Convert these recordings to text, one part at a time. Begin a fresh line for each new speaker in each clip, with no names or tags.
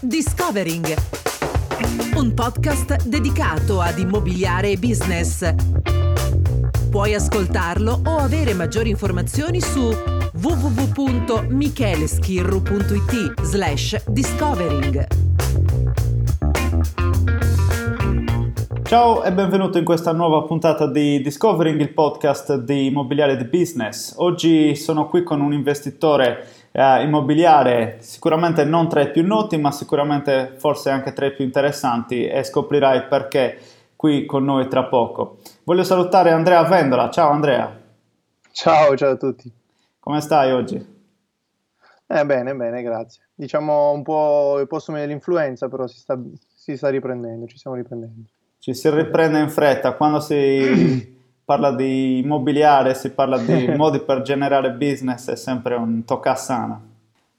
Discovering, un podcast dedicato ad immobiliare e business. Puoi ascoltarlo o avere maggiori informazioni su www.micheleschirru.it slash discovering.
Ciao e benvenuto in questa nuova puntata di Discovering, il podcast di immobiliare di business. Oggi sono qui con un investitore eh, immobiliare sicuramente non tra i più noti, ma sicuramente forse anche tra i più interessanti e scoprirai perché qui con noi tra poco. Voglio salutare Andrea Vendola. Ciao Andrea.
Ciao, ciao a tutti.
Come stai oggi?
Eh, bene, bene, grazie. Diciamo un po' il postume dell'influenza, però si sta, si sta riprendendo, ci stiamo riprendendo.
Ci si riprende in fretta quando si parla di immobiliare, si parla di modi per generare business, è sempre un toccasana.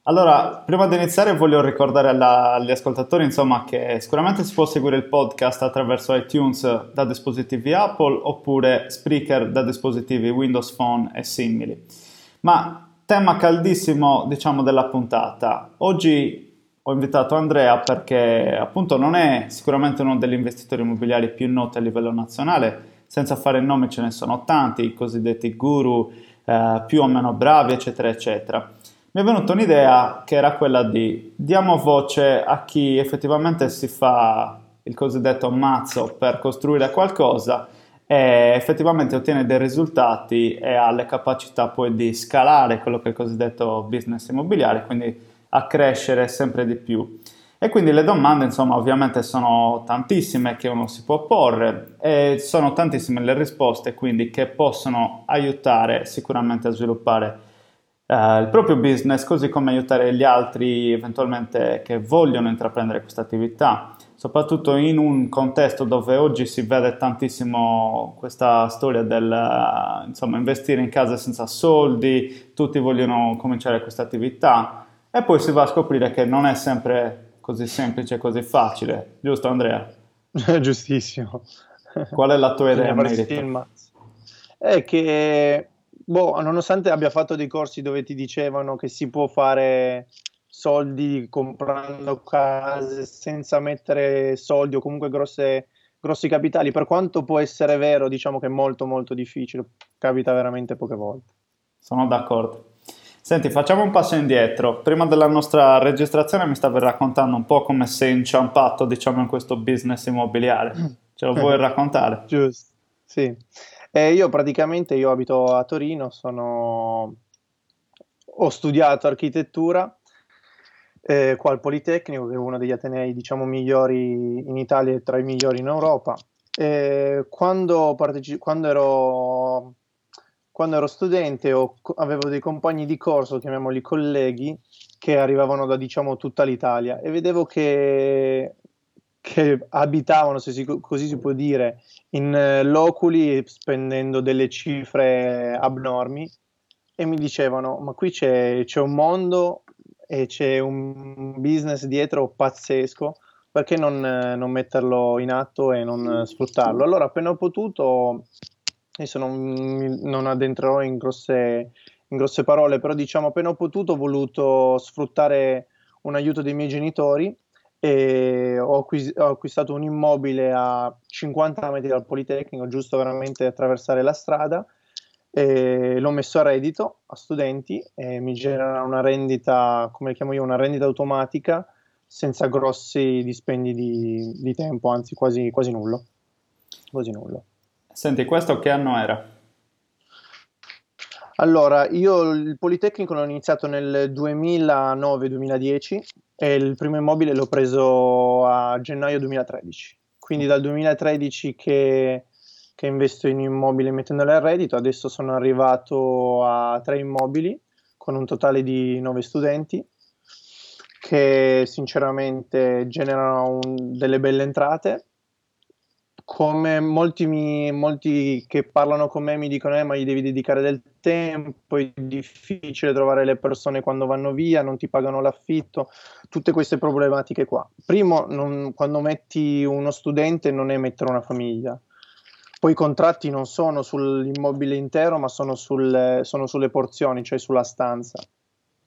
Allora, prima di iniziare voglio ricordare alla, agli ascoltatori insomma, che sicuramente si può seguire il podcast attraverso iTunes da dispositivi Apple oppure Spreaker da dispositivi Windows Phone e simili. Ma tema caldissimo diciamo della puntata. Oggi ho invitato Andrea perché appunto non è sicuramente uno degli investitori immobiliari più noti a livello nazionale, senza fare nome ce ne sono tanti, i cosiddetti guru eh, più o meno bravi, eccetera, eccetera. Mi è venuta un'idea che era quella di diamo voce a chi effettivamente si fa il cosiddetto mazzo per costruire qualcosa e effettivamente ottiene dei risultati e ha le capacità poi di scalare quello che è il cosiddetto business immobiliare, quindi a crescere sempre di più. E quindi le domande, insomma, ovviamente sono tantissime che uno si può porre e sono tantissime le risposte, quindi che possono aiutare sicuramente a sviluppare eh, il proprio business, così come aiutare gli altri eventualmente che vogliono intraprendere questa attività, soprattutto in un contesto dove oggi si vede tantissimo questa storia del insomma, investire in casa senza soldi, tutti vogliono cominciare questa attività. E poi si va a scoprire che non è sempre così semplice, così facile, giusto Andrea?
Giustissimo.
Qual è la tua idea in?
È che, boh, nonostante abbia fatto dei corsi dove ti dicevano che si può fare soldi comprando case senza mettere soldi o comunque grosse, grossi capitali, per quanto può essere vero, diciamo che è molto molto difficile, capita veramente poche volte.
Sono d'accordo. Senti, facciamo un passo indietro. Prima della nostra registrazione mi stavi raccontando un po' come sei inciampato, diciamo, in questo business immobiliare. Ce lo vuoi raccontare?
Giusto, sì. E io praticamente io abito a Torino, sono... ho studiato architettura eh, qua al Politecnico, che è uno degli atenei diciamo migliori in Italia e tra i migliori in Europa. E quando, parteci- quando, ero, quando ero studente ho, avevo dei compagni di corso, chiamiamoli colleghi, che arrivavano da diciamo tutta l'Italia e vedevo che, che abitavano, se si, così si può dire, in eh, loculi spendendo delle cifre abnormi e mi dicevano ma qui c'è, c'è un mondo e c'è un business dietro pazzesco, perché non, non metterlo in atto e non sfruttarlo? Allora, appena ho potuto, adesso non, non addentrerò in grosse, in grosse parole, però diciamo appena ho potuto ho voluto sfruttare un aiuto dei miei genitori e ho, acquis- ho, acquistato un immobile a 50 metri dal Politecnico, giusto veramente attraversare la strada e l'ho messo a reddito a studenti e mi genera una rendita, come chiamo io, una rendita automatica senza grossi dispendi di, di tempo, anzi quasi, quasi nullo. Quasi nullo.
Senti, questo che anno era?
Allora, io il Politecnico l'ho iniziato nel 2009-2010 e il primo immobile l'ho preso a gennaio 2013. Quindi dal 2013 che che investo in immobili mettendole a reddito. Adesso sono arrivato a tre immobili con un totale di nove studenti che sinceramente generano un, delle belle entrate. Come molti, mi, molti, che parlano con me mi dicono: eh, ma gli devi dedicare del tempo, è difficile trovare le persone quando vanno via, non ti pagano l'affitto, tutte queste problematiche qua. Primo, non, quando metti uno studente non è mettere una famiglia, poi i contratti non sono sull'immobile intero, ma sono sulle, sono sulle porzioni, cioè sulla stanza.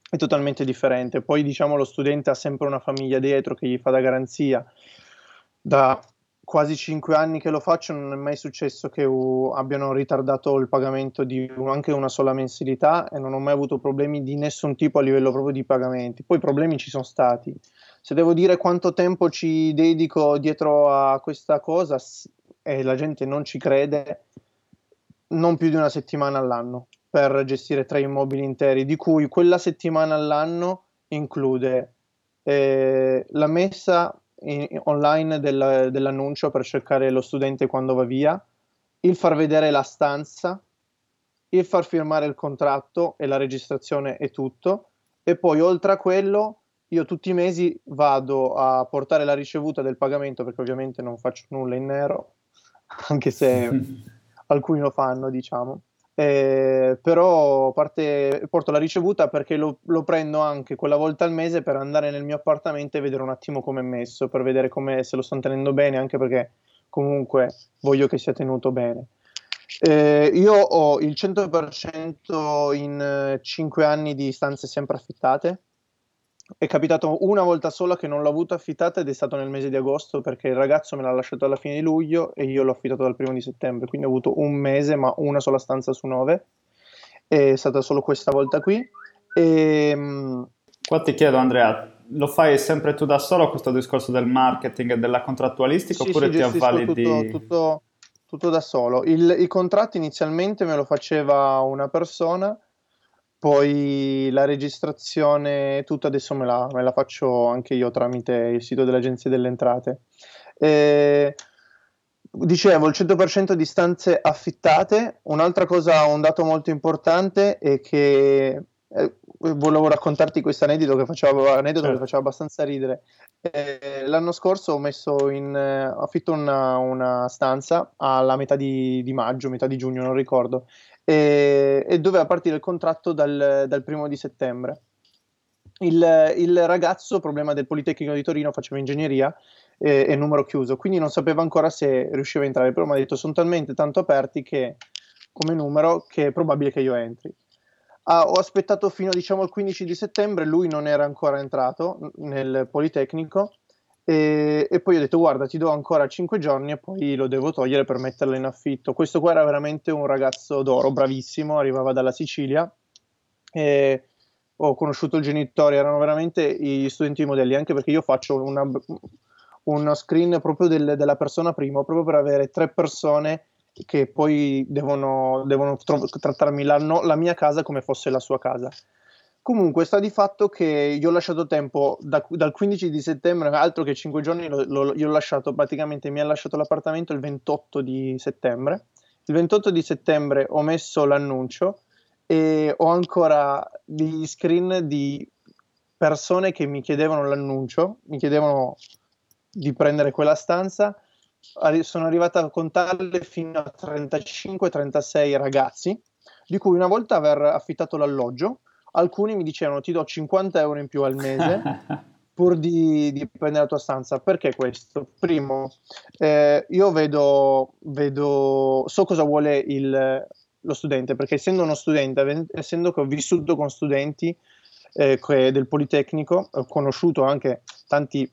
È totalmente differente. Poi diciamo lo studente ha sempre una famiglia dietro che gli fa da garanzia. Da quasi cinque anni che lo faccio non è mai successo che uh, abbiano ritardato il pagamento di anche una sola mensilità e non ho mai avuto problemi di nessun tipo a livello proprio di pagamenti. Poi problemi ci sono stati. Se devo dire quanto tempo ci dedico dietro a questa cosa, e la gente non ci crede, non più di una settimana all'anno per gestire tre immobili interi, di cui quella settimana all'anno include eh, la messa in, online del, dell'annuncio per cercare lo studente quando va via, il far vedere la stanza, il far firmare il contratto e la registrazione e tutto, e poi oltre a quello io tutti i mesi vado a portare la ricevuta del pagamento perché ovviamente non faccio nulla in nero anche se alcuni lo fanno, diciamo. Eh, però parte porto la ricevuta perché lo, lo, prendo anche quella volta al mese per andare nel mio appartamento e vedere un attimo come è messo, per vedere come, se lo stanno tenendo bene, anche perché comunque voglio che sia tenuto bene. Eh, io ho il 100% in 5 anni di stanze sempre affittate, è capitato una volta sola che non l'ho avuto affittata ed è stato nel mese di agosto perché il ragazzo me l'ha lasciato alla fine di luglio e io l'ho affittato dal primo di settembre, quindi ho avuto un mese ma una sola stanza su nove. È stata solo questa volta qui. E,
ehm, Qua ti chiedo Andrea, lo fai sempre tu da solo questo discorso del marketing e della contrattualistica
sì,
oppure
sì,
ti avvali
tutto,
di...
Tutto, tutto da solo. Il, I contratti inizialmente me lo faceva una persona poi la registrazione, tutta adesso me la, me la, faccio anche io tramite il sito dell'Agenzia delle Entrate. E, dicevo, il 100% di stanze affittate. Un'altra cosa, un dato molto importante è che eh, volevo raccontarti questo aneddoto che faceva, aneddoto certo. che faceva abbastanza ridere. Eh, l'anno scorso ho messo in eh, affitto una, una, stanza alla metà di, di maggio, metà di giugno, non ricordo e, e doveva partire il contratto dal, dal primo di settembre. Il, il, ragazzo, problema del Politecnico di Torino, faceva ingegneria e, e numero chiuso, quindi non sapeva ancora se riusciva a entrare, però mi ha detto sono talmente tanto aperti che, come numero che è probabile che io entri. Ah, ho aspettato fino diciamo il 15 di settembre, lui non era ancora entrato nel Politecnico e, e, poi ho detto guarda ti do ancora 5 giorni e poi lo devo togliere per metterlo in affitto questo qua era veramente un ragazzo d'oro bravissimo arrivava dalla Sicilia e ho conosciuto il genitore erano veramente gli studenti modelli anche perché io faccio una, uno screen proprio del, della persona prima proprio per avere tre persone che poi devono, devono tro- trattarmi la, no, la mia casa come fosse la sua casa. Comunque sta di fatto che io ho lasciato tempo da, dal 15 di settembre, altro che 5 giorni, lo, lo, io ho lasciato praticamente, mi ha lasciato l'appartamento il 28 di settembre. Il 28 di settembre ho messo l'annuncio e ho ancora degli screen di persone che mi chiedevano l'annuncio, mi chiedevano di prendere quella stanza. Sono arrivata a contarle fino a 35-36 ragazzi, di cui una volta aver affittato l'alloggio, alcuni mi dicevano ti do 50 euro in più al mese pur di, di, prendere la tua stanza. Perché questo? Primo, eh, io vedo, vedo, so cosa vuole il, lo studente, perché essendo uno studente, essendo che ho vissuto con studenti eh, del Politecnico, ho conosciuto anche tanti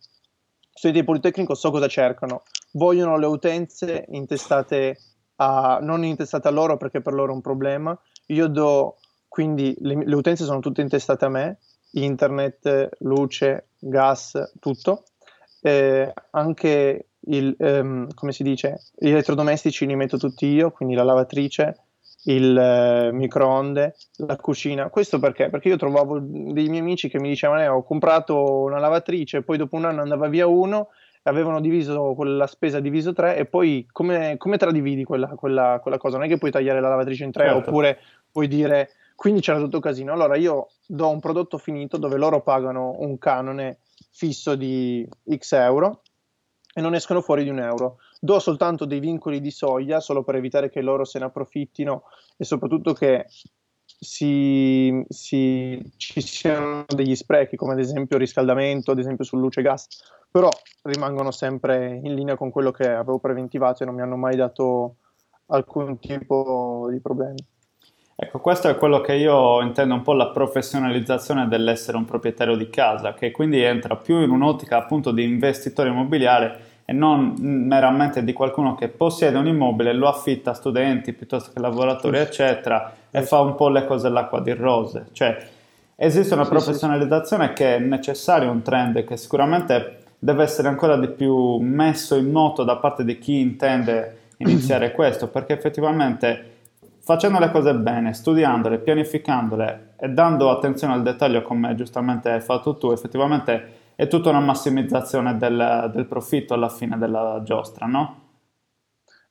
studenti del Politecnico, so cosa cercano. Vogliono le utenze intestate a, non intestate a loro perché per loro è un problema. Io do quindi le, le utenze sono tutte intestate a me, internet, luce, gas, tutto. Eh, anche il, ehm, come si dice, gli elettrodomestici li metto tutti io, quindi la lavatrice, il eh, microonde, la cucina. Questo perché? Perché io trovavo dei miei amici che mi dicevano: eh, Ho comprato una lavatrice, poi dopo un anno andava via uno, avevano diviso quella spesa diviso tre, e poi come, come te la dividi quella, quella, quella, cosa? Non è che puoi tagliare la lavatrice in tre, certo. oppure puoi dire quindi c'era tutto casino. Allora io do un prodotto finito dove loro pagano un canone fisso di X euro e non escono fuori di un euro. Do soltanto dei vincoli di soglia solo per evitare che loro se ne approfittino e soprattutto che si, si, ci siano degli sprechi, come ad esempio riscaldamento, ad esempio sul luce e gas, però rimangono sempre in linea con quello che avevo preventivato e non mi hanno mai dato alcun tipo di problemi.
Ecco, questo è quello che io intendo un po' la professionalizzazione dell'essere un proprietario di casa, che quindi entra più in un'ottica appunto di investitore immobiliare e non meramente di qualcuno che possiede un immobile, lo affitta a studenti piuttosto che lavoratori, eccetera, e fa un po' le cose all'acqua di rose. Cioè, esiste una professionalizzazione che è necessaria, un trend che sicuramente deve essere ancora di più messo in moto da parte di chi intende iniziare questo, perché effettivamente facendo le cose bene, studiandole, pianificandole e dando attenzione al dettaglio come giustamente hai fatto tu, effettivamente è tutta una massimizzazione del, del profitto alla fine della giostra, no?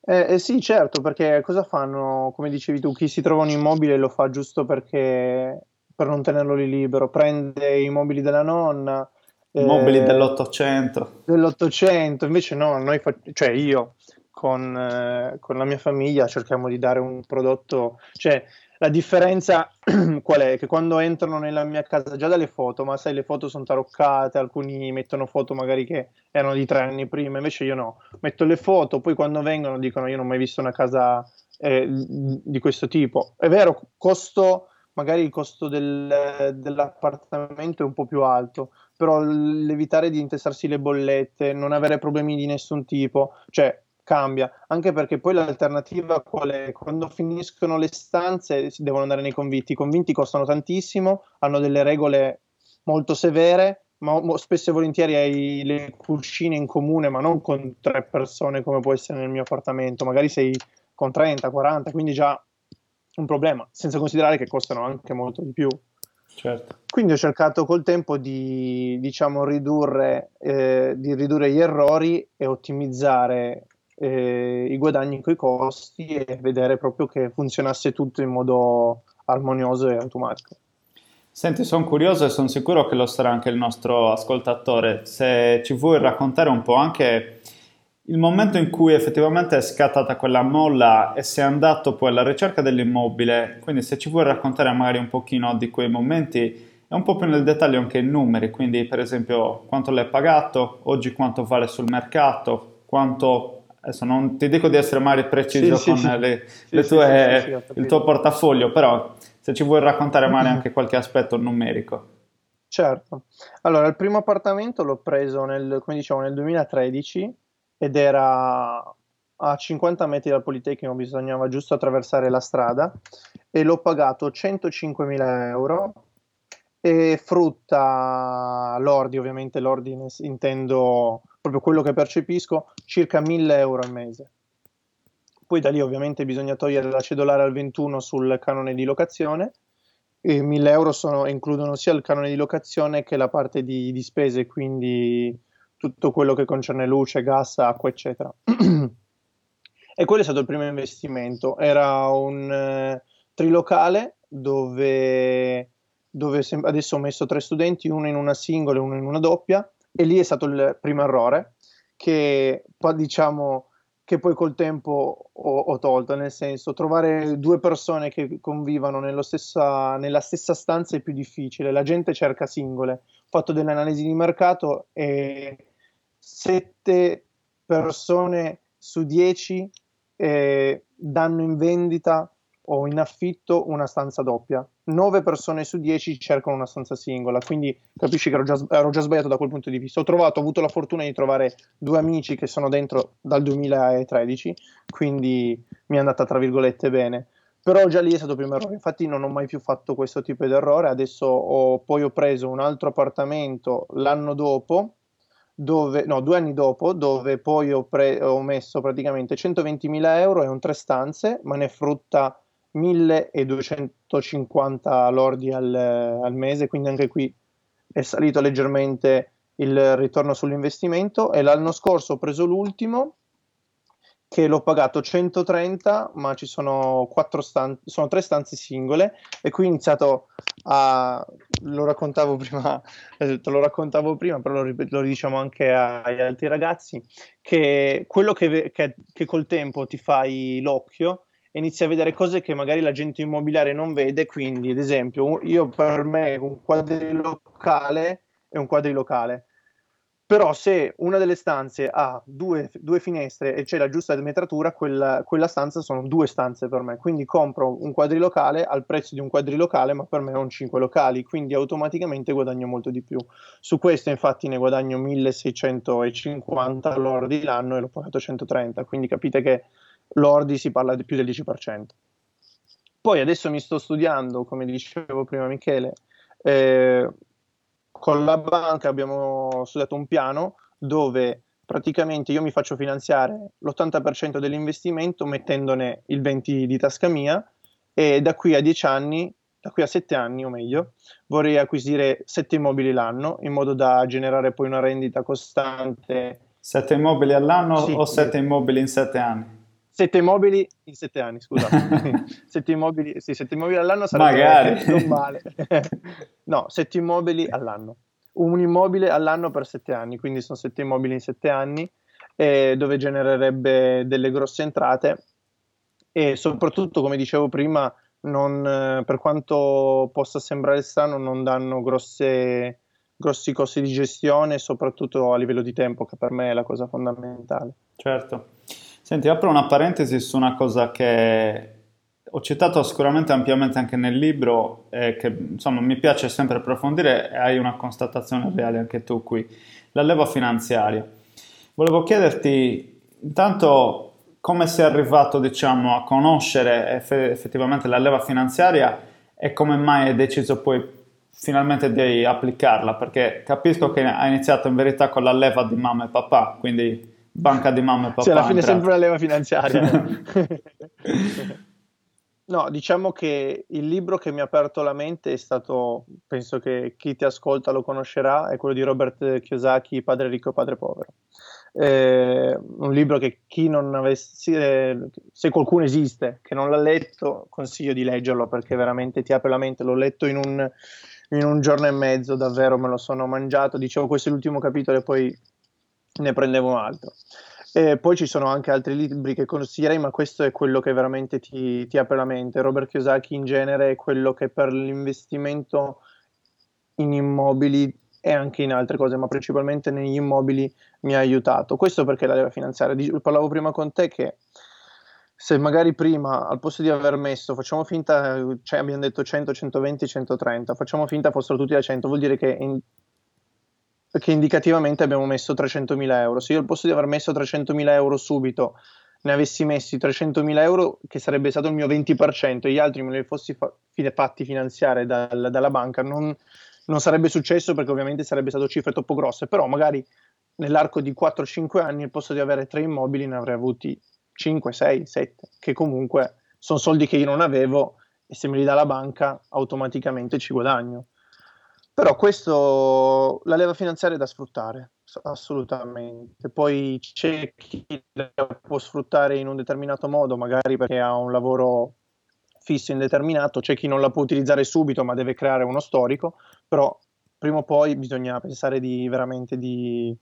Eh, eh, sì, certo, perché cosa fanno, come dicevi tu, chi si trova un immobile lo fa giusto perché per non tenerlo lì libero, prende i mobili della nonna.
Mobili eh, dell'Ottocento.
Dell'Ottocento, invece no, noi fa- cioè io con, eh, con, la mia famiglia cerchiamo di dare un prodotto, cioè la differenza qual è? Che quando entrano nella mia casa già dalle foto, ma sai le foto sono taroccate, alcuni mettono foto magari che erano di tre anni prima, invece io no, metto le foto, poi quando vengono dicono io non ho mai visto una casa eh, di questo tipo. È vero, costo, magari il costo del, dell'appartamento è un po' più alto, però l'evitare di intestarsi le bollette, non avere problemi di nessun tipo, cioè cambia, anche perché poi l'alternativa qual è? Quando finiscono le stanze si devono andare nei convinti, i convinti costano tantissimo, hanno delle regole molto severe, ma spesso e volentieri hai le cucine in comune, ma non con tre persone come può essere nel mio appartamento, magari sei con 30, 40, quindi già un problema, senza considerare che costano anche molto di più.
Certo.
Quindi ho cercato col tempo di, diciamo, ridurre, eh, di ridurre gli errori e ottimizzare eh, i guadagni con i costi e vedere proprio che funzionasse tutto in modo armonioso e automatico.
Senti, sono curioso e sono sicuro che lo sarà anche il nostro ascoltatore. Se ci vuoi raccontare un po' anche il momento in cui effettivamente è scattata quella molla e sei andato poi alla ricerca dell'immobile, quindi se ci vuoi raccontare magari un pochino di quei momenti e un po' più nel dettaglio anche i numeri, quindi per esempio quanto l'hai pagato, oggi quanto vale sul mercato, quanto adesso non ti dico di essere mai preciso sì, con sì, le, sì. le tue, il tuo portafoglio, però se ci vuoi raccontare male anche qualche aspetto numerico.
Certo, allora il primo appartamento l'ho preso nel, come dicevo, nel 2013 ed era a 50 metri dal Politecnico, bisognava giusto attraversare la strada e l'ho pagato 105.000 euro e frutta lordi, ovviamente lordi intendo proprio quello che percepisco, circa 1000 euro al mese. Poi da lì ovviamente bisogna togliere la cedolare al 21 sul canone di locazione. E 1000 euro sono, includono sia il canone di locazione che la parte di, di spese, quindi tutto quello che concerne luce, gas, acqua, eccetera. e quello è stato il primo investimento. Era un eh, trilocale dove, dove adesso ho messo tre studenti, uno in una singola e uno in una doppia, e lì è stato il primo errore che diciamo che poi col tempo ho, ho, tolto, nel senso trovare due persone che convivano stessa, nella stessa stanza è più difficile, la gente cerca singole. Ho fatto delle analisi di mercato e sette persone su dieci eh, danno in vendita o in affitto una stanza doppia. 9 persone su 10 cercano una stanza singola, quindi capisci che ero già, ero già, sbagliato da quel punto di vista. Ho trovato, ho avuto la fortuna di trovare due amici che sono dentro dal 2013, quindi mi è andata tra virgolette bene. Però già lì è stato il primo errore, infatti non ho mai più fatto questo tipo di errore, adesso ho, poi ho preso un altro appartamento l'anno dopo, dove, no, due anni dopo, dove poi ho, pre, ho messo praticamente 120.000 euro e un tre stanze, ma ne frutta 1250 lordi al, al mese, quindi anche qui è salito leggermente il ritorno sull'investimento. E l'anno scorso ho preso l'ultimo che l'ho pagato 130 ma ci sono, stan- sono tre stanze singole. E qui ho iniziato a lo raccontavo prima te lo raccontavo prima però lo, lo diciamo anche agli altri ragazzi che quello che, che, che col tempo ti fai l'occhio e inizi a vedere cose che magari l'agente immobiliare non vede. Quindi, ad esempio, io per me un quadrilocale è un quadrilocale. Però se una delle stanze ha due, due finestre e c'è la giusta metratura, quella, quella, stanza sono due stanze per me. Quindi compro un quadrilocale al prezzo di un quadrilocale, ma per me ho un cinque locali, quindi automaticamente guadagno molto di più. Su questo infatti ne guadagno 1650 lordi l'anno e l'ho pagato 130, quindi capite che lordi si parla di più del 10%. Poi adesso mi sto studiando, come dicevo prima Michele, eh, con la banca abbiamo studiato un piano dove praticamente io mi faccio finanziare l'80% dell'investimento mettendone il 20% di tasca mia e da qui a 10 anni, da qui a 7 anni o meglio, vorrei acquisire 7 immobili l'anno in modo da generare poi una rendita costante.
7 immobili all'anno sì, o 7 immobili in 7 anni?
Sette immobili in sette anni, scusate. sette, immobili, sì, sette immobili all'anno sarebbe
Magari.
non male. no, sette immobili all'anno. Un immobile all'anno per sette anni, quindi sono sette immobili in sette anni, eh, dove genererebbe delle grosse entrate e soprattutto, come dicevo prima, non, per quanto possa sembrare strano, non danno grosse, grossi costi di gestione, soprattutto a livello di tempo, che per me è la cosa fondamentale.
Certo. Senti, apro una parentesi su una cosa che ho citato sicuramente ampiamente anche nel libro e che insomma mi piace sempre approfondire e hai una constatazione reale anche tu qui, la leva finanziaria. Volevo chiederti intanto come sei arrivato diciamo, a conoscere eff- effettivamente la leva finanziaria e come mai hai deciso poi finalmente di applicarla, perché capisco che hai iniziato in verità con la leva di mamma e papà, quindi banca di mamma e papà.
Sì, alla fine sempre una leva finanziaria. no, diciamo che il libro che mi ha aperto la mente è stato, penso che chi ti ascolta lo conoscerà, è quello di Robert Kiyosaki, Padre ricco e padre povero. Eh, un libro che chi non avesse, se qualcuno esiste che non l'ha letto, consiglio di leggerlo perché veramente ti apre la mente. L'ho letto in un, in un giorno e mezzo, davvero me lo sono mangiato. Dicevo, questo è l'ultimo capitolo e poi ne prendevo un altro. E poi ci sono anche altri libri che consiglierei, ma questo è quello che veramente ti, ti apre la mente. Robert Kiyosaki in genere è quello che per l'investimento in immobili e anche in altre cose, ma principalmente negli immobili mi ha aiutato. Questo perché la leva finanziaria. Parlavo prima con te che se magari prima al posto di aver messo, facciamo finta, cioè abbiamo detto 100, 120, 130, facciamo finta fossero tutti da 100, vuol dire che in che indicativamente abbiamo messo 300.000 euro. Se io al posto di aver messo 300.000 euro subito ne avessi messi 300.000 euro, che sarebbe stato il mio 20%, e gli altri me li fossi fa- fatti finanziare dal, dalla banca, non, non, sarebbe successo perché ovviamente sarebbe stato cifre troppo grosse, però magari nell'arco di 4-5 anni al posto di avere tre immobili ne avrei avuti 5, 6, 7, che comunque sono soldi che io non avevo e se me li dà la banca automaticamente ci guadagno. Però questo, la leva finanziaria è da sfruttare, assolutamente. Poi c'è chi la può sfruttare in un determinato modo, magari perché ha un lavoro fisso indeterminato, c'è chi non la può utilizzare subito ma deve creare uno storico, però prima o poi bisogna pensare di veramente di,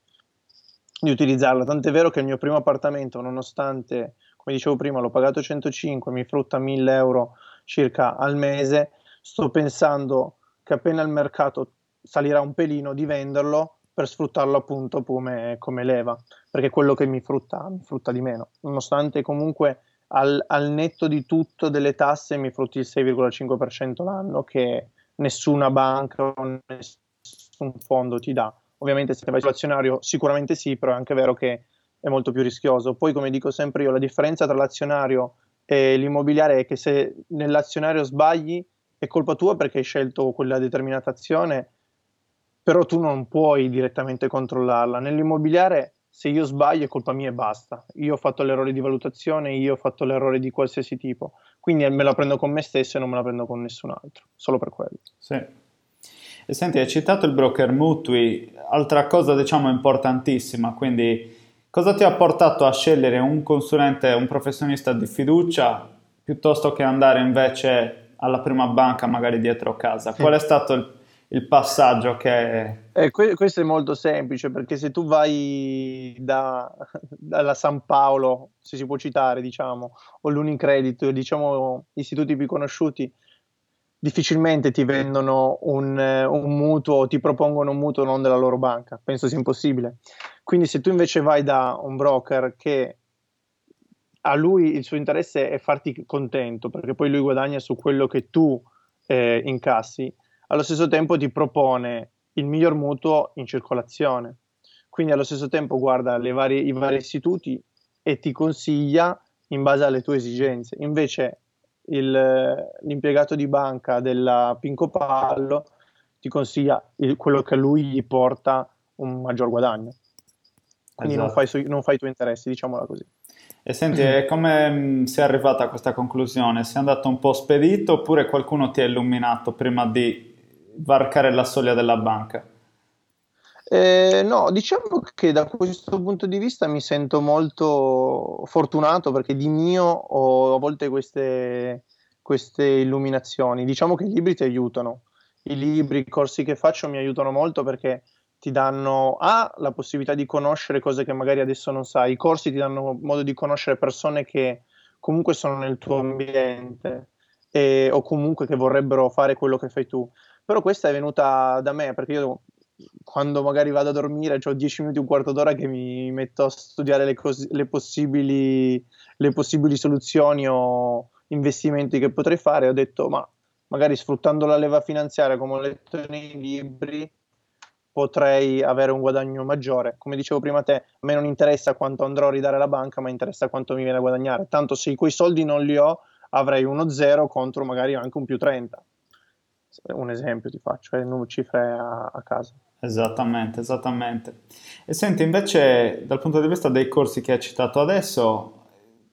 di utilizzarla. Tant'è vero che il mio primo appartamento, nonostante, come dicevo prima, l'ho pagato 105, mi frutta 1000 euro circa al mese, sto pensando che appena il mercato salirà un pelino di venderlo per sfruttarlo appunto come, come leva, perché quello che mi frutta, mi frutta di meno, nonostante comunque al, al, netto di tutto delle tasse mi frutti il 6,5% l'anno che nessuna banca o nessun fondo ti dà. Ovviamente se vai sull'azionario sicuramente sì, però è anche vero che è molto più rischioso. Poi come dico sempre io, la differenza tra l'azionario e l'immobiliare è che se nell'azionario sbagli è colpa tua perché hai scelto quella determinata azione, però tu non puoi direttamente controllarla. Nell'immobiliare se io sbaglio è colpa mia e basta. Io ho fatto l'errore di valutazione, io ho fatto l'errore di qualsiasi tipo. Quindi me la prendo con me stesso e non me la prendo con nessun altro, solo per quello.
Sì. E senti, hai citato il broker mutui, altra cosa diciamo importantissima, quindi cosa ti ha portato a scegliere un consulente, un professionista di fiducia piuttosto che andare invece alla prima banca magari dietro casa? Qual è stato il il passaggio che...
Eh, que- questo è molto semplice perché se tu vai da, dalla San Paolo, se si può citare, diciamo, o l'Unicredit, diciamo istituti più conosciuti, difficilmente ti vendono un, un mutuo o ti propongono un mutuo non della loro banca, penso sia impossibile. Quindi se tu invece vai da un broker che a lui il suo interesse è farti contento, perché poi lui guadagna su quello che tu eh, incassi, allo stesso tempo ti propone il miglior mutuo in circolazione. Quindi allo stesso tempo guarda varie, i vari istituti e ti consiglia in base alle tue esigenze. Invece il, l'impiegato di banca della Pinco Pallo ti consiglia il, quello che a lui gli porta un maggior guadagno. Quindi esatto. non, fai, non fai i tuoi interessi, diciamola così.
E senti, come mm, sei arrivata a questa conclusione? Sei andato un po' spedito oppure qualcuno ti ha illuminato prima di varcare la soglia della banca?
Eh, no, diciamo che da questo punto di vista mi sento molto fortunato perché di mio ho a volte queste, queste illuminazioni. Diciamo che i libri ti aiutano, i libri, i corsi che faccio mi aiutano molto perché ti danno A, la possibilità di conoscere cose che magari adesso non sai, i corsi ti danno modo di conoscere persone che comunque sono nel tuo ambiente e, o comunque che vorrebbero fare quello che fai tu. Però questa è venuta da me perché io quando magari vado a dormire ho 10 minuti, un quarto d'ora che mi metto a studiare le, cos- le, possibili, le possibili soluzioni o investimenti che potrei fare. Ho detto, ma magari sfruttando la leva finanziaria, come ho letto nei libri, potrei avere un guadagno maggiore. Come dicevo prima te, a me non interessa quanto andrò a ridare alla banca, ma interessa quanto mi viene a guadagnare. Tanto se quei soldi non li ho, avrei uno zero contro magari anche un più 30 un esempio ti faccio, eh, non cifre a, a casa.
Esattamente, esattamente. E senti, invece, dal punto di vista dei corsi che hai citato adesso,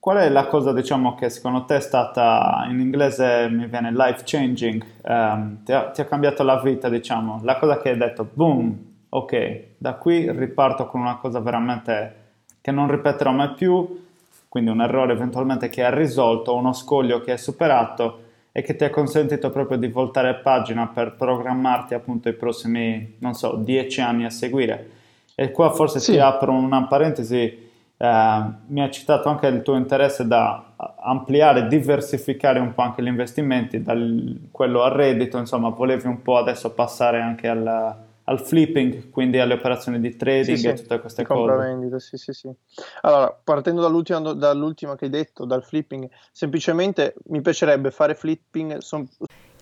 qual è la cosa, diciamo, che secondo te è stata, in inglese mi viene life changing, um, ti, ha, ti, ha, cambiato la vita, diciamo, la cosa che hai detto, boom, ok, da qui riparto con una cosa veramente che non ripeterò mai più, quindi un errore eventualmente che hai risolto, uno scoglio che hai superato e che ti ha consentito proprio di voltare pagina per programmarti appunto i prossimi, non so, dieci anni a seguire. E qua forse sì. ti apro una parentesi, eh, mi ha citato anche il tuo interesse da ampliare, diversificare un po' anche gli investimenti, da quello a reddito, insomma, volevi un po' adesso passare anche al al flipping, quindi alle operazioni di trading sì, e tutte queste cose.
Sì, sì, sì. Allora, partendo dall'ultima, dall'ultima che hai detto, dal flipping, semplicemente mi piacerebbe fare flipping. Son...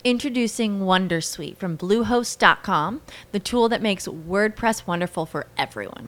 Introducing Wondersuite from Bluehost.com, the tool that makes WordPress wonderful for everyone.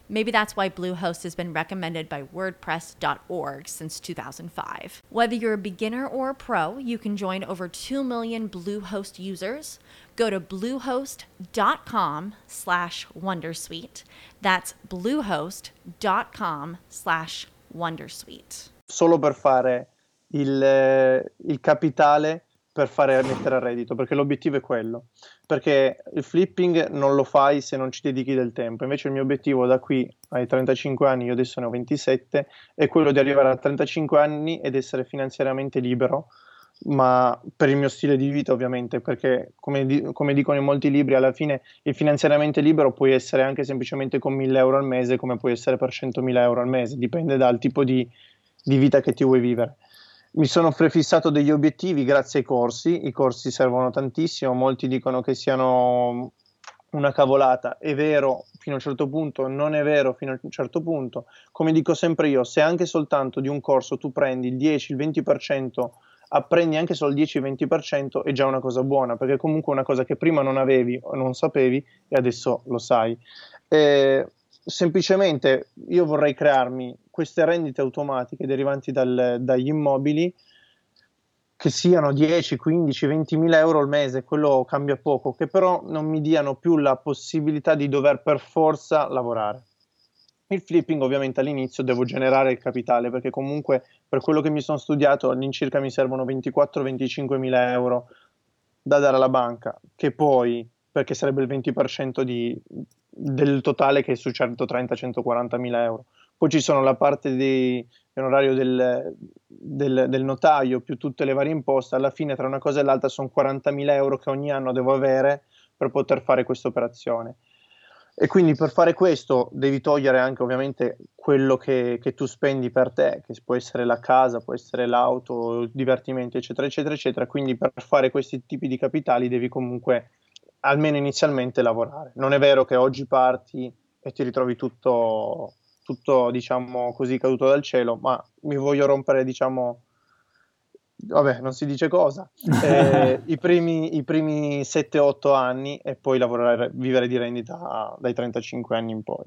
Maybe that's why Bluehost has been recommended by WordPress.org since 2005. Whether you're a beginner or a pro, you can join over 2 million Bluehost users. Go to bluehost.com slash Wondersuite. That's bluehost.com slash Wondersuite.
Solo per fare il, eh, il capitale per fare mettere a reddito, perché l'obiettivo è quello. Perché il flipping non lo fai se non ci dedichi del tempo. Invece il mio obiettivo da qui ai 35 anni, io adesso ne ho 27, è quello di arrivare a 35 anni ed essere finanziariamente libero, ma per il mio stile di vita ovviamente, perché come, di, come dicono in molti libri, alla fine il finanziariamente libero puoi essere anche semplicemente con 1000 euro al mese, come puoi essere per 100.000 euro al mese, dipende dal tipo di, di vita che ti vuoi vivere. Mi sono prefissato degli obiettivi grazie ai corsi, i corsi servono tantissimo, molti dicono che siano una cavolata, è vero fino a un certo punto, non è vero fino a un certo punto. Come dico sempre io, se anche soltanto di un corso tu prendi il 10, il 20%, apprendi anche solo il 10-20% è già una cosa buona, perché comunque è una cosa che prima non avevi o non sapevi e adesso lo sai. Eh, semplicemente io vorrei crearmi queste rendite automatiche derivanti dal, dagli immobili che siano 10, 15, 20 mila euro al mese, quello cambia poco, che però non mi diano più la possibilità di dover per forza lavorare. Il flipping ovviamente all'inizio devo generare il capitale perché comunque per quello che mi sono studiato all'incirca mi servono 24-25 mila euro da dare alla banca, che poi, perché sarebbe il 20% di, del totale che è su 130-140 mila euro. Poi ci sono la parte di onorario del, del, del, notaio più tutte le varie imposte, alla fine tra una cosa e l'altra sono 40 mila euro che ogni anno devo avere per poter fare questa operazione. E quindi per fare questo devi togliere anche ovviamente quello che, che, tu spendi per te, che può essere la casa, può essere l'auto, il divertimento, eccetera, eccetera, eccetera. Quindi per fare questi tipi di capitali devi comunque almeno inizialmente lavorare. Non è vero che oggi parti e ti ritrovi tutto, tutto diciamo così caduto dal cielo, ma mi voglio rompere, diciamo, vabbè, non si dice cosa, eh, i, primi, i primi 7-8 anni e poi lavorare, vivere di rendita dai 35 anni in poi.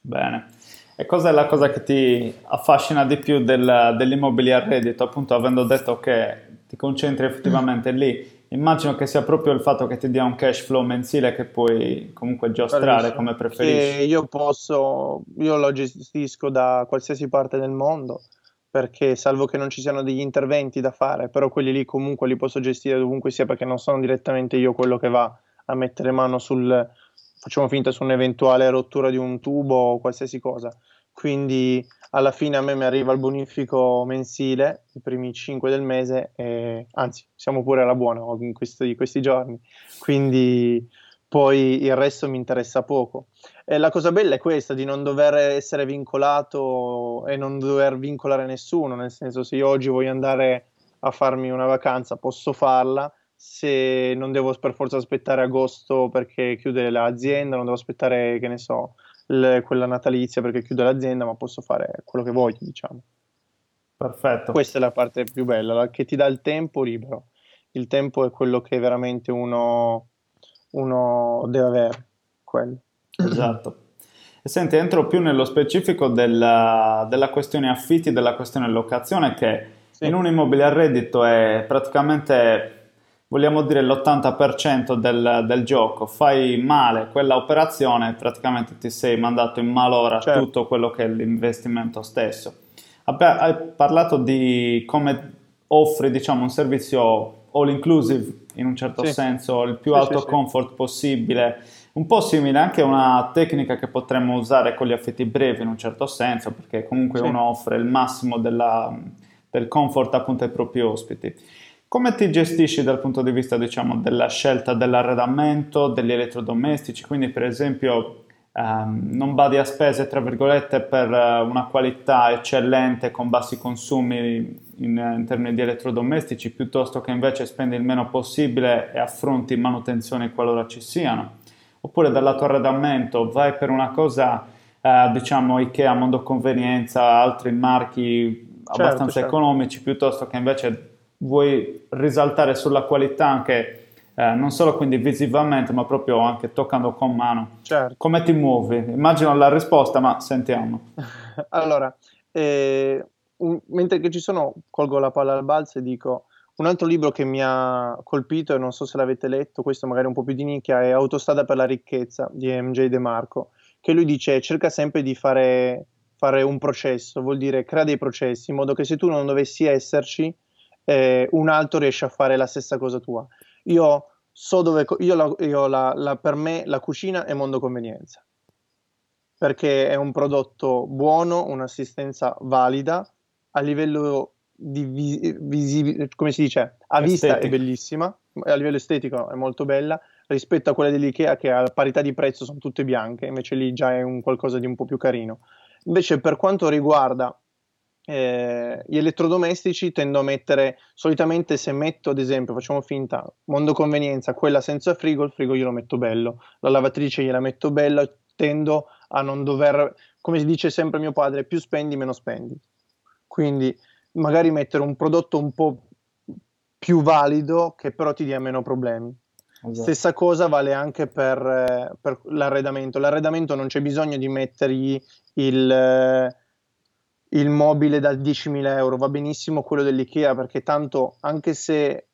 Bene. E cos'è la cosa che ti affascina di più del, dell'immobiliare reddito? Appunto, avendo detto che ti concentri effettivamente lì, Immagino che sia proprio il fatto che ti dia un cash flow mensile che puoi comunque giostrare come preferisci.
Io posso, io lo gestisco da qualsiasi parte del mondo perché salvo che non ci siano degli interventi da fare, però quelli lì comunque li posso gestire dovunque sia perché non sono direttamente io quello che va a mettere mano sul, facciamo finta su un'eventuale rottura di un tubo o qualsiasi cosa. Quindi alla fine a me mi arriva il bonifico mensile, i primi 5 del mese, e, anzi siamo pure alla buona in questi, questi giorni, quindi poi il resto mi interessa poco. E la cosa bella è questa, di non dover essere vincolato e non dover vincolare nessuno, nel senso se io oggi voglio andare a farmi una vacanza posso farla, se non devo per forza aspettare agosto perché chiude l'azienda, non devo aspettare, che ne so, le, quella natalizia perché chiude l'azienda, ma posso fare quello che voglio, diciamo.
Perfetto.
Questa è la parte più bella, la, che ti dà il tempo libero. Il tempo è quello che veramente uno, uno deve avere, quello.
Esatto. E senti, entro più nello specifico della, della questione affitti, della questione locazione, che sì. in un immobile a reddito è praticamente vogliamo dire l'80% del, del, gioco, fai male quella operazione, praticamente ti sei mandato in malora certo. tutto quello che è l'investimento stesso. Hai parlato di come offri diciamo, un servizio all inclusive in un certo sì. senso, il più sì, alto sì, comfort possibile, un po' simile anche a una tecnica che potremmo usare con gli affitti brevi in un certo senso, perché comunque uno offre il massimo della, del comfort appunto ai propri ospiti. Come ti gestisci dal punto di vista, diciamo, della scelta dell'arredamento, degli elettrodomestici? Quindi, per esempio, um, non badi a spese, tra virgolette, per uh, una qualità eccellente con bassi consumi in, in, termini di elettrodomestici, piuttosto che invece spendi il meno possibile e affronti manutenzioni qualora ci siano. Oppure dal lato arredamento vai per una cosa, uh, diciamo, Ikea, Mondo Convenienza, altri marchi certo, abbastanza certo. economici, piuttosto che invece vuoi risaltare sulla qualità anche eh, non solo quindi visivamente, ma proprio anche toccando con mano.
Certo.
Come ti muovi? Immagino la risposta, ma sentiamo.
allora, eh, un, mentre che ci sono, colgo la palla al balzo e dico un altro libro che mi ha colpito, e non so se l'avete letto, questo magari un po' più di nicchia, è Autostrada per la ricchezza di MJ De Marco, che lui dice cerca sempre di fare, fare un processo, vuol dire crea dei processi, in modo che se tu non dovessi esserci, eh, un altro riesce a fare la stessa cosa tua. Io so dove, io, la, io la, la, per me la cucina è mondo convenienza, perché è un prodotto buono, un'assistenza valida, a livello di vis- visibile, come si dice, a vista Estetica. è bellissima, a livello estetico è molto bella, rispetto a quelle dell'IKEA che a parità di prezzo sono tutte bianche, invece lì già è un qualcosa di un po' più carino. Invece per quanto riguarda eh, gli elettrodomestici tendo a mettere solitamente se metto ad esempio facciamo finta mondo convenienza quella senza frigo il frigo glielo metto bello. La lavatrice gliela metto bella tendo a non dover come si dice sempre mio padre più spendi meno spendi. Quindi magari mettere un prodotto un po' più valido che però ti dia meno problemi. Esatto. stessa cosa vale anche per, eh, per, l'arredamento. L'arredamento non c'è bisogno di mettergli il eh, il mobile da 10.000 euro, va benissimo quello dell'IKEA perché tanto anche se,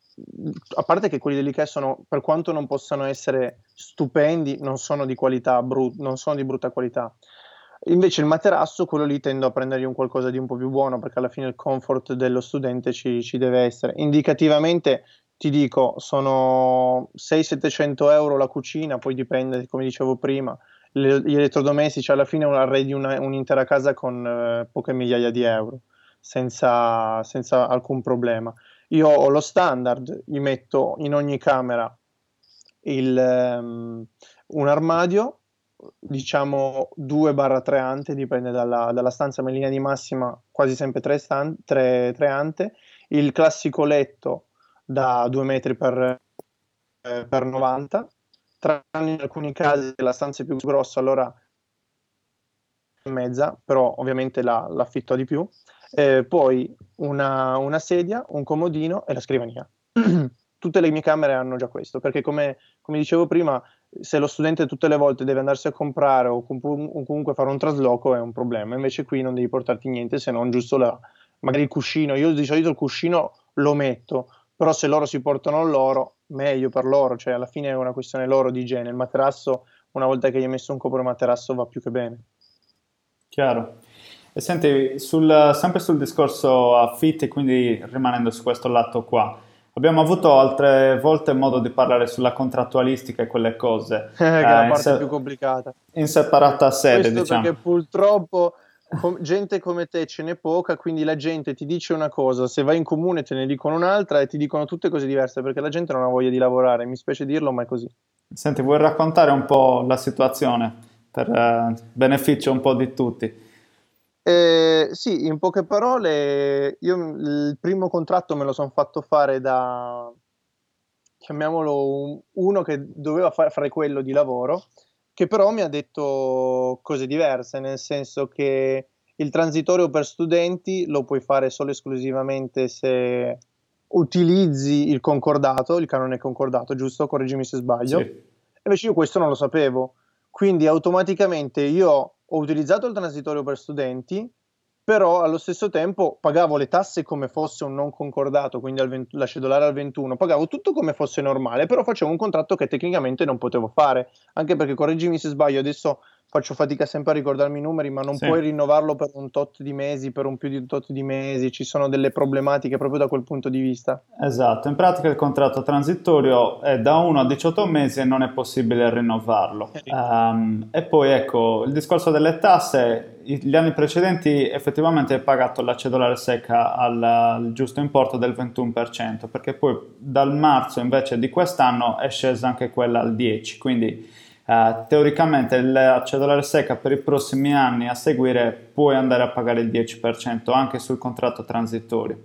a parte che quelli dell'IKEA sono, per quanto non possano essere stupendi, non sono di qualità, brut- non sono di brutta qualità. Invece il materasso, quello lì tendo a prendergli un qualcosa di un po' più buono perché alla fine il comfort dello studente ci, ci deve essere. Indicativamente ti dico, sono 600-700 euro la cucina, poi dipende, come dicevo prima, gli elettrodomestici alla fine arredi una, un'intera casa con eh, poche migliaia di euro senza, senza, alcun problema. Io ho lo standard, gli metto in ogni camera il, um, un armadio, diciamo 2-3 ante, dipende dalla, dalla, stanza, ma in linea di massima quasi sempre 3, stan- 3, 3 ante, il classico letto da 2 metri per, eh, per 90 tranne in alcuni casi la stanza è più grossa, allora e mezza, però ovviamente la, l'affitto di più. Eh, poi una, una, sedia, un comodino e la scrivania. tutte le mie camere hanno già questo, perché come, come, dicevo prima, se lo studente tutte le volte deve andarsi a comprare o, com- o, comunque fare un trasloco è un problema, invece qui non devi portarti niente se non giusto la, magari il cuscino. Io di solito il cuscino lo metto, però se loro si portano loro, meglio per loro, cioè alla fine è una questione loro di igiene. Il materasso, una volta che gli hai messo un copro materasso, va più che bene.
Chiaro. E senti, sul, sempre sul discorso affitti, quindi rimanendo su questo lato qua, abbiamo avuto altre volte modo di parlare sulla contrattualistica e quelle cose.
che è la eh, parte se- più complicata.
In separata sede,
Questo
diciamo.
Perché purtroppo com- gente come te ce n'è poca, quindi la gente ti dice una cosa, se vai in comune te ne dicono un'altra e ti dicono tutte cose diverse perché la gente non ha voglia di lavorare, mi spiace dirlo, ma è così.
Senti, vuoi raccontare un po' la situazione per eh, beneficio un po' di tutti?
Eh, sì, in poche parole, io il primo contratto me lo sono fatto fare da, chiamiamolo, uno che doveva fare quello di lavoro che però mi ha detto cose diverse, nel senso che il transitorio per studenti lo puoi fare solo e esclusivamente se utilizzi il concordato, il canone concordato, giusto? Correggimi se sbaglio. Sì. Invece io questo non lo sapevo, quindi automaticamente io ho utilizzato il transitorio per studenti, però allo stesso tempo pagavo le tasse come fosse un non concordato, quindi 20, la cedolare al 21, pagavo tutto come fosse normale, però facevo un contratto che tecnicamente non potevo fare, anche perché correggimi se sbaglio, adesso faccio fatica sempre a ricordarmi i numeri, ma non sì. puoi rinnovarlo per un tot di mesi, per un più di un tot di mesi, ci sono delle problematiche proprio da quel punto di vista.
Esatto, in pratica il contratto transitorio è da 1 a 18 mesi e non è possibile rinnovarlo. Um, e poi ecco, il discorso delle tasse, gli anni precedenti effettivamente hai pagato la cedolare secca al, al giusto importo del 21%, perché poi dal marzo invece di quest'anno è scesa anche quella al 10%, quindi Uh, teoricamente la cedolare secca per i prossimi anni a seguire puoi andare a pagare il 10% anche sul contratto transitorio.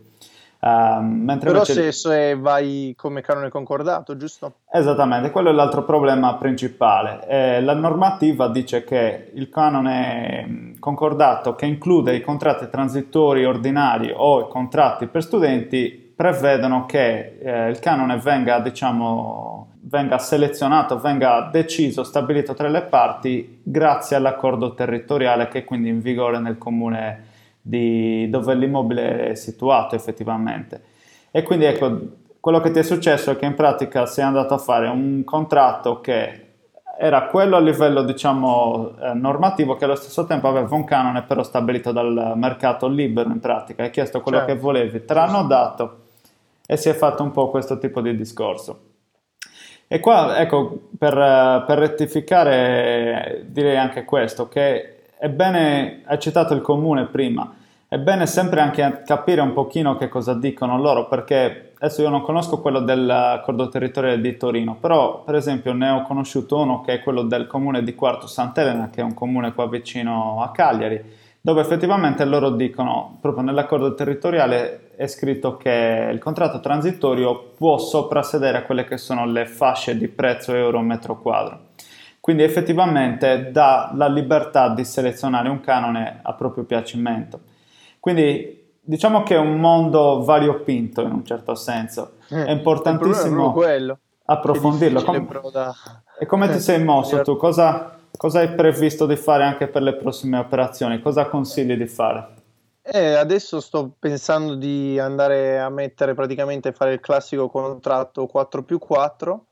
Uh, Però invece... se, se vai come canone concordato, giusto?
Esattamente, quello è l'altro problema principale. Eh, la normativa dice che il canone concordato che include i contratti transitori ordinari o i contratti per studenti prevedono che eh, il canone venga, diciamo, venga selezionato, venga deciso, stabilito tra le parti grazie all'accordo territoriale che è quindi in vigore nel comune di dove l'immobile è situato effettivamente. E quindi ecco, quello che ti è successo è che in pratica sei andato a fare un contratto che era quello a livello diciamo eh, normativo che allo stesso tempo aveva un canone però stabilito dal mercato libero in pratica, hai chiesto quello certo. che volevi, te l'hanno dato e si è fatto un po' questo tipo di discorso. E qua, ecco, per, per rettificare direi anche questo, che è bene, hai citato il comune prima, è bene sempre anche capire un pochino che cosa dicono loro, perché adesso io non conosco quello dell'accordo territoriale di Torino, però per esempio ne ho conosciuto uno che è quello del comune di Quarto Sant'Elena, che è un comune qua vicino a Cagliari, dove effettivamente loro dicono, proprio nell'accordo territoriale è scritto che il contratto transitorio può soprassedere a quelle che sono le fasce di prezzo euro metro quadro. Quindi effettivamente dà la libertà di selezionare un canone a proprio piacimento. Quindi diciamo che è un mondo variopinto in un certo senso. Eh, è importantissimo approfondirlo. Com- da... E come ti sei mosso tu? Cosa, cosa hai previsto di fare anche per le prossime operazioni? Cosa consigli di fare?
Eh, adesso sto pensando di andare a mettere praticamente fare il classico contratto 4 più 4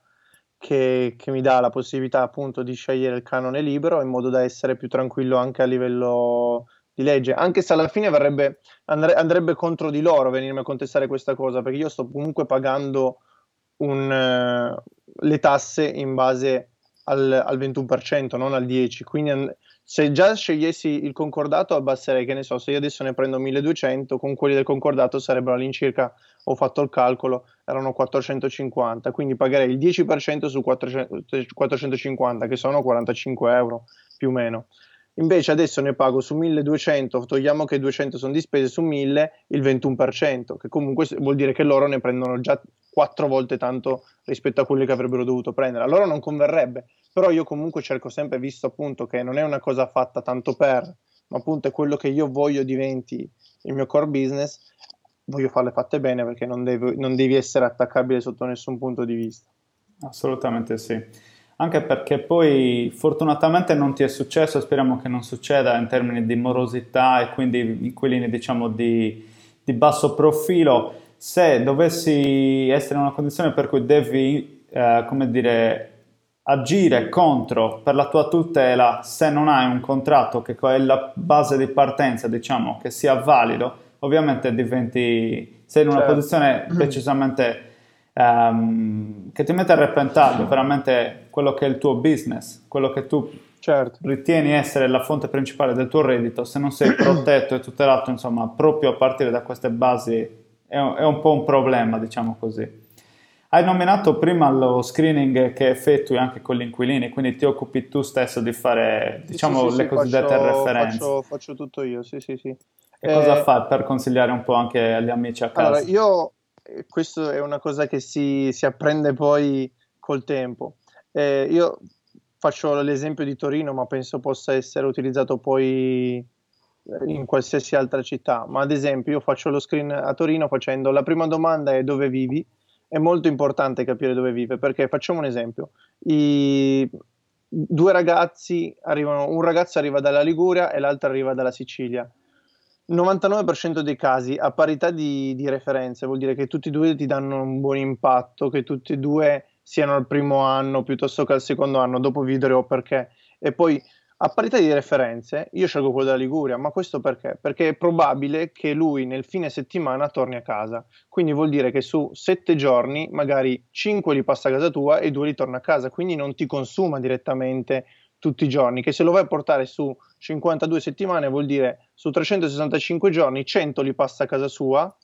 che, che, mi dà la possibilità appunto di scegliere il canone libero in modo da essere più tranquillo anche a livello di legge, anche se alla fine verrebbe, andre, andrebbe contro di loro venirmi a contestare questa cosa, perché io sto comunque pagando un, uh, le tasse in base al, al 21%, non al 10%, quindi se già scegliessi il concordato abbasserei, che ne so, se io adesso ne prendo 1200, con quelli del concordato sarebbero all'incirca, ho fatto il calcolo, erano 450, quindi pagherei il 10% su 400, 450, che sono 45 euro più o meno. Invece adesso ne pago su 1200, togliamo che 200 sono di spese, su 1000 il 21%, che comunque vuol dire che loro ne prendono già quattro volte tanto rispetto a quelli che avrebbero dovuto prendere. A loro non converrebbe, però io comunque cerco sempre, visto appunto che non è una cosa fatta tanto per, ma appunto è quello che io voglio diventi il mio core business, voglio farle fatte bene perché non, devo, non devi essere attaccabile sotto nessun punto di vista.
Assolutamente sì anche perché poi fortunatamente non ti è successo, speriamo che non succeda in termini di morosità e quindi inquilini diciamo di, di basso profilo, se dovessi essere in una condizione per cui devi, eh, come dire, agire contro per la tua tutela se non hai un contratto che è la base di partenza, diciamo, che sia valido, ovviamente diventi, sei in una certo. posizione decisamente um, che ti mette a repentaglio veramente quello che è il tuo business, quello che tu certo. ritieni essere la fonte principale del tuo reddito, se non sei protetto e tutelato, insomma, proprio a partire da queste basi, è un, è un po' un problema, diciamo così. Hai nominato prima lo screening che effettui anche con gli inquilini, quindi ti occupi tu stesso di fare, diciamo, sì, sì, le sì, cosiddette
faccio,
referenze.
Faccio, faccio, tutto io, sì, sì, sì. E
eh, cosa fai per consigliare un po' anche agli amici a casa?
Allora, io questo è una cosa che si, si apprende poi col tempo. Eh, io faccio l'esempio di Torino, ma penso possa essere utilizzato poi eh, in qualsiasi altra città. Ma ad esempio, io faccio lo screen a Torino facendo la prima domanda è dove vivi. È molto importante capire dove vive perché facciamo un esempio. I due ragazzi arrivano, un ragazzo arriva dalla Liguria e l'altro arriva dalla Sicilia 99% dei casi a parità di, di, referenze vuol dire che tutti e due ti danno un buon impatto, che tutti e due siano al primo anno piuttosto che al secondo anno, dopo vi dirò perché. E poi a parità di referenze io scelgo quello della Liguria, ma questo perché? Perché è probabile che lui nel fine settimana torni a casa, quindi vuol dire che su sette giorni magari cinque li passa a casa tua e due li torna a casa, quindi non ti consuma direttamente tutti i giorni, che se lo vai a portare su 52 settimane vuol dire su 365 giorni 100 li passa a casa sua,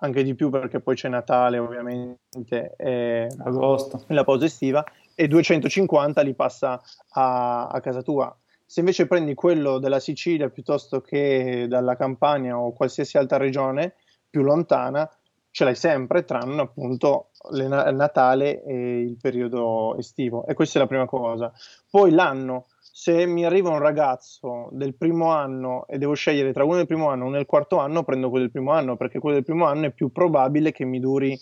anche di più perché poi c'è Natale ovviamente e
agosto,
la pausa estiva e 250 li passa a, a casa tua. Se invece prendi quello della Sicilia piuttosto che dalla Campania o qualsiasi altra regione più lontana, ce l'hai sempre, tranne appunto il Natale e il periodo estivo. E questa è la prima cosa. Poi l'anno, se mi arriva un ragazzo del primo anno e devo scegliere tra uno del primo anno e uno del quarto anno, prendo quello del primo anno, perché quello del primo anno è più probabile che mi duri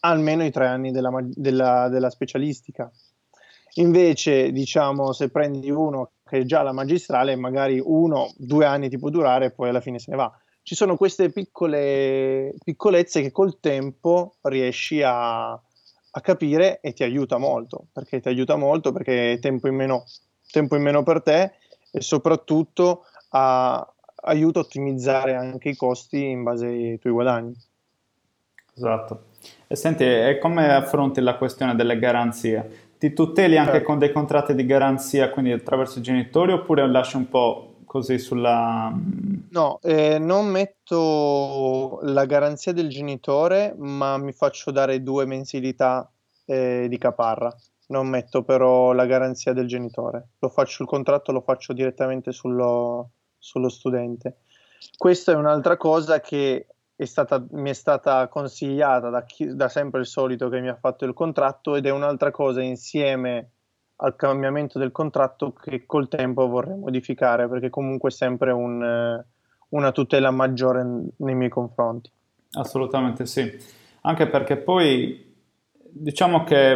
almeno i tre anni della, della, della specialistica. Invece, diciamo, se prendi uno che già la magistrale, magari uno, due anni ti può durare e poi alla fine se ne va. Ci sono queste piccole piccolezze che col tempo riesci a, a capire e ti aiuta molto, perché ti aiuta molto perché è tempo in meno, tempo in meno per te e soprattutto a, aiuta a ottimizzare anche i costi in base ai tuoi guadagni.
Esatto. E senti, e come affronti la questione delle garanzie? Ti tuteli anche certo. con dei contratti di garanzia, quindi attraverso i genitori, oppure lasci un po' così sulla...
No, eh, non metto la garanzia del genitore, ma mi faccio dare due mensilità eh, di caparra. Non metto però la garanzia del genitore. Lo faccio, il contratto lo faccio direttamente sullo, sullo studente. Questa è un'altra cosa che è stata, mi è stata consigliata da, chi, da sempre il solito che mi ha fatto il contratto ed è un'altra cosa insieme al cambiamento del contratto che col tempo vorrei modificare perché comunque è sempre un, una tutela maggiore nei miei confronti.
Assolutamente sì, anche perché poi diciamo che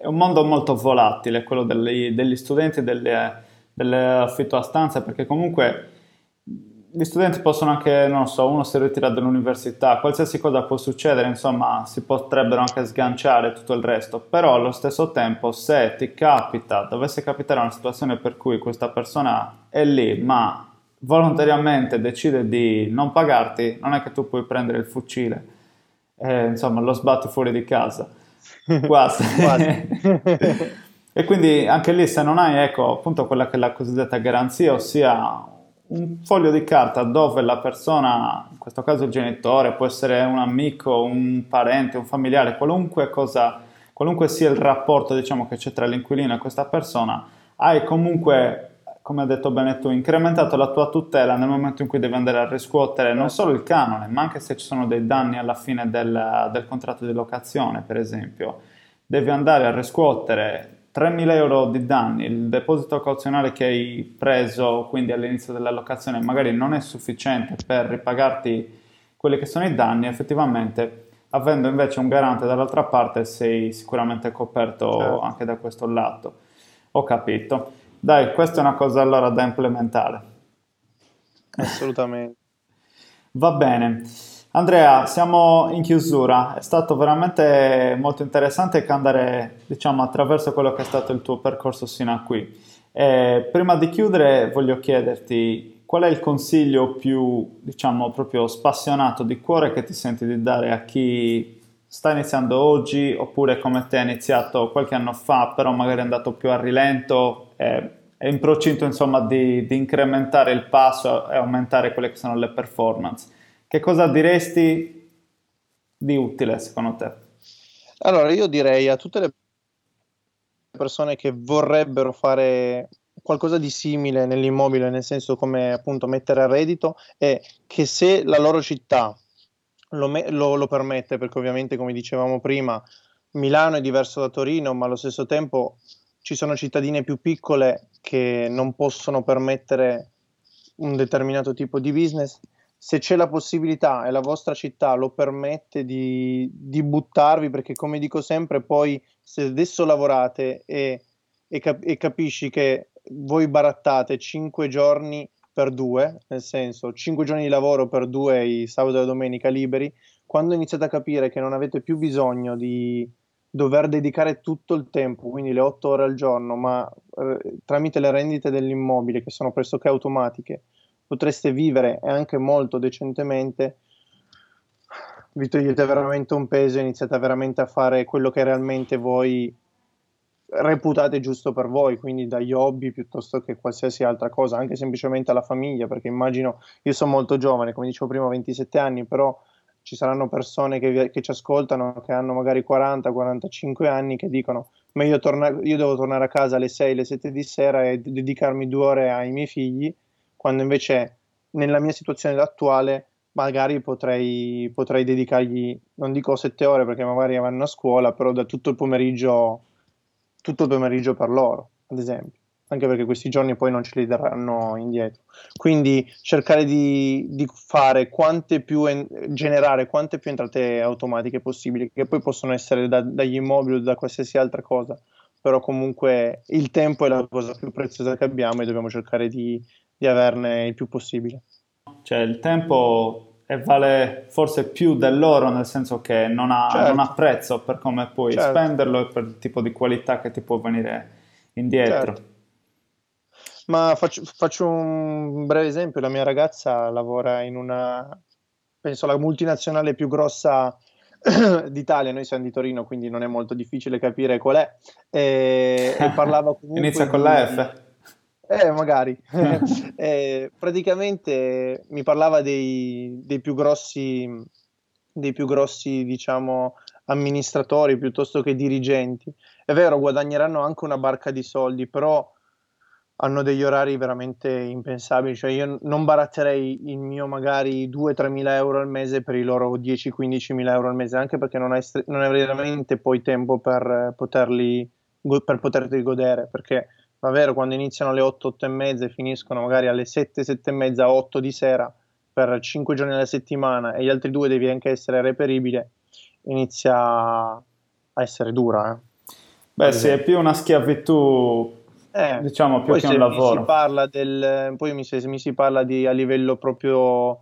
è un mondo molto volatile quello degli, degli studenti delle, affitto a stanza perché comunque gli studenti possono anche, non so, uno si ritira dall'università, qualsiasi cosa può succedere, insomma, si potrebbero anche sganciare tutto il resto, però allo stesso tempo se ti capita, dovesse capitare una situazione per cui questa persona è lì, ma volontariamente decide di non pagarti, non è che tu puoi prendere il fucile e insomma lo sbatti fuori di casa. Quasi. e quindi anche lì se non hai, ecco, appunto quella che è la cosiddetta garanzia, ossia un foglio di carta dove la persona, in questo caso il genitore, può essere un amico, un parente, un familiare, qualunque cosa, qualunque sia il rapporto diciamo, che c'è tra l'inquilino e questa persona, hai comunque, come hai detto bene tu, incrementato la tua tutela nel momento in cui devi andare a riscuotere non solo il canone, ma anche se ci sono dei danni alla fine del, del contratto di locazione, per esempio. Devi andare a riscuotere 3.000 euro di danni, il deposito cauzionale che hai preso quindi all'inizio della locazione magari non è sufficiente per ripagarti quelli che sono i danni, effettivamente avendo invece un garante dall'altra parte sei sicuramente coperto certo. anche da questo lato. Ho capito. Dai, questa è una cosa allora da implementare.
Assolutamente.
Va bene. Andrea, siamo in chiusura, è stato veramente molto interessante andare diciamo, attraverso quello che è stato il tuo percorso sino a qui. E prima di chiudere voglio chiederti qual è il consiglio più, diciamo, proprio spassionato di cuore che ti senti di dare a chi sta iniziando oggi oppure come te ha iniziato qualche anno fa, però magari è andato più a rilento e è in procinto insomma di, di incrementare il passo e aumentare quelle che sono le performance. Che cosa diresti di utile secondo te?
Allora, io direi a tutte le persone che vorrebbero fare qualcosa di simile nell'immobile, nel senso come appunto mettere a reddito, è che se la loro città lo, me- lo, lo permette, perché ovviamente come dicevamo prima, Milano è diverso da Torino, ma allo stesso tempo ci sono cittadine più piccole che non possono permettere un determinato tipo di business se c'è la possibilità e la vostra città lo permette di, di buttarvi, perché come dico sempre, poi se adesso lavorate e, e, cap- e capisci che voi barattate 5 giorni per due, nel senso 5 giorni di lavoro per due i sabato e la domenica liberi, quando iniziate a capire che non avete più bisogno di dover dedicare tutto il tempo, quindi le 8 ore al giorno, ma eh, tramite le rendite dell'immobile che sono pressoché automatiche, potreste vivere e anche molto decentemente, vi togliete veramente un peso e iniziate veramente a fare quello che realmente voi reputate giusto per voi, quindi dagli hobby piuttosto che qualsiasi altra cosa, anche semplicemente alla famiglia, perché immagino, io sono molto giovane, come dicevo prima, 27 anni, però ci saranno persone che, che ci ascoltano, che hanno magari 40-45 anni, che dicono meglio tornare, io devo tornare a casa alle 6, alle 7 di sera e dedicarmi due ore ai miei figli, quando invece nella mia situazione attuale magari potrei, potrei dedicargli, non dico 7 ore perché magari vanno a scuola, però da tutto il pomeriggio, tutto il pomeriggio per loro, ad esempio anche perché questi giorni poi non ce li daranno indietro. Quindi cercare di, di fare quante più, en- generare quante più entrate automatiche possibili, che poi possono essere da, dagli immobili o da qualsiasi altra cosa, però comunque il tempo è la cosa più preziosa che abbiamo e dobbiamo cercare di, di averne il più possibile.
Cioè il tempo vale forse più dell'oro nel senso che non ha, certo. non ha prezzo per come puoi certo. spenderlo e per il tipo di qualità che ti può venire indietro.
Certo. Ma faccio, faccio, un breve esempio, la mia ragazza lavora in una, penso la multinazionale più grossa d'Italia, noi siamo di Torino, quindi non è molto difficile capire qual è, e, e parlava comunque...
Inizia con la F.
Eh, magari. eh, praticamente mi parlava dei, dei, più grossi, dei più grossi, diciamo, amministratori piuttosto che dirigenti. È vero, guadagneranno anche una barca di soldi, però hanno degli orari veramente impensabili, cioè io non baratterei il mio magari 2-3 mila euro al mese per i loro 10-15 mila euro al mese, anche perché non hai, non hai veramente poi tempo per poterli, per poterli godere, perché va vero quando iniziano alle 8, 8 e mezza e finiscono magari alle 7, 7 e mezza, 8 di sera per 5 giorni alla settimana e gli altri due devi anche essere reperibile, inizia a essere dura. Eh.
Beh sì, è più una schiavitù eh, diciamo più che un lavoro.
Del, poi mi, se mi si parla di, a livello proprio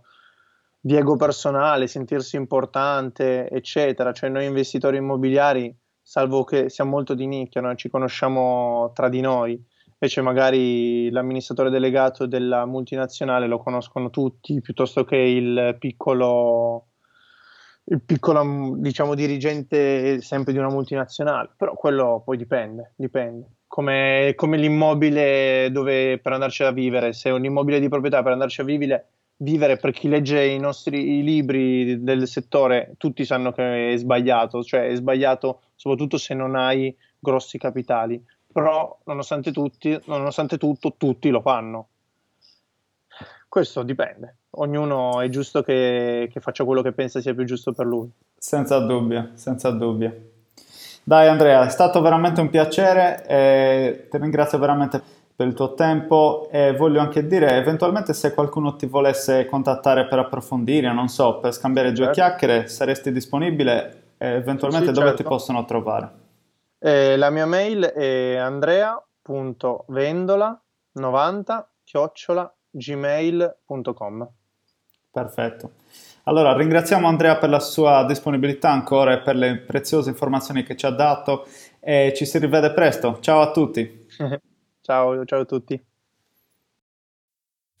di ego personale, sentirsi importante, eccetera. Cioè noi investitori immobiliari, salvo che siamo molto di nicchia, no? ci conosciamo tra di noi, invece magari l'amministratore delegato della multinazionale lo conoscono tutti, piuttosto che il piccolo, il piccolo diciamo, dirigente sempre di una multinazionale. Però quello poi dipende, dipende. Come, come l'immobile dove, per andarci a vivere, se è un immobile di proprietà per andarci a vivere, vivere per chi legge i nostri i libri del settore, tutti sanno che è sbagliato, cioè è sbagliato soprattutto se non hai grossi capitali, però nonostante, tutti, nonostante tutto tutti lo fanno. Questo dipende, ognuno è giusto che, che faccia quello che pensa sia più giusto per lui.
Senza dubbio, senza dubbio. Dai Andrea, è stato veramente un piacere, e ti ringrazio veramente per il tuo tempo e voglio anche dire eventualmente se qualcuno ti volesse contattare per approfondire, non so, per scambiare due certo. chiacchiere, saresti disponibile e eventualmente sì, dove certo. ti possono trovare?
Eh, la mia mail è andrea.vendola90 gmail.com
Perfetto. Allora, ringraziamo Andrea per la sua disponibilità ancora e per le preziose informazioni che ci ha dato e ci si rivede presto. Ciao a tutti.
ciao, ciao a tutti.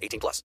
18 plus.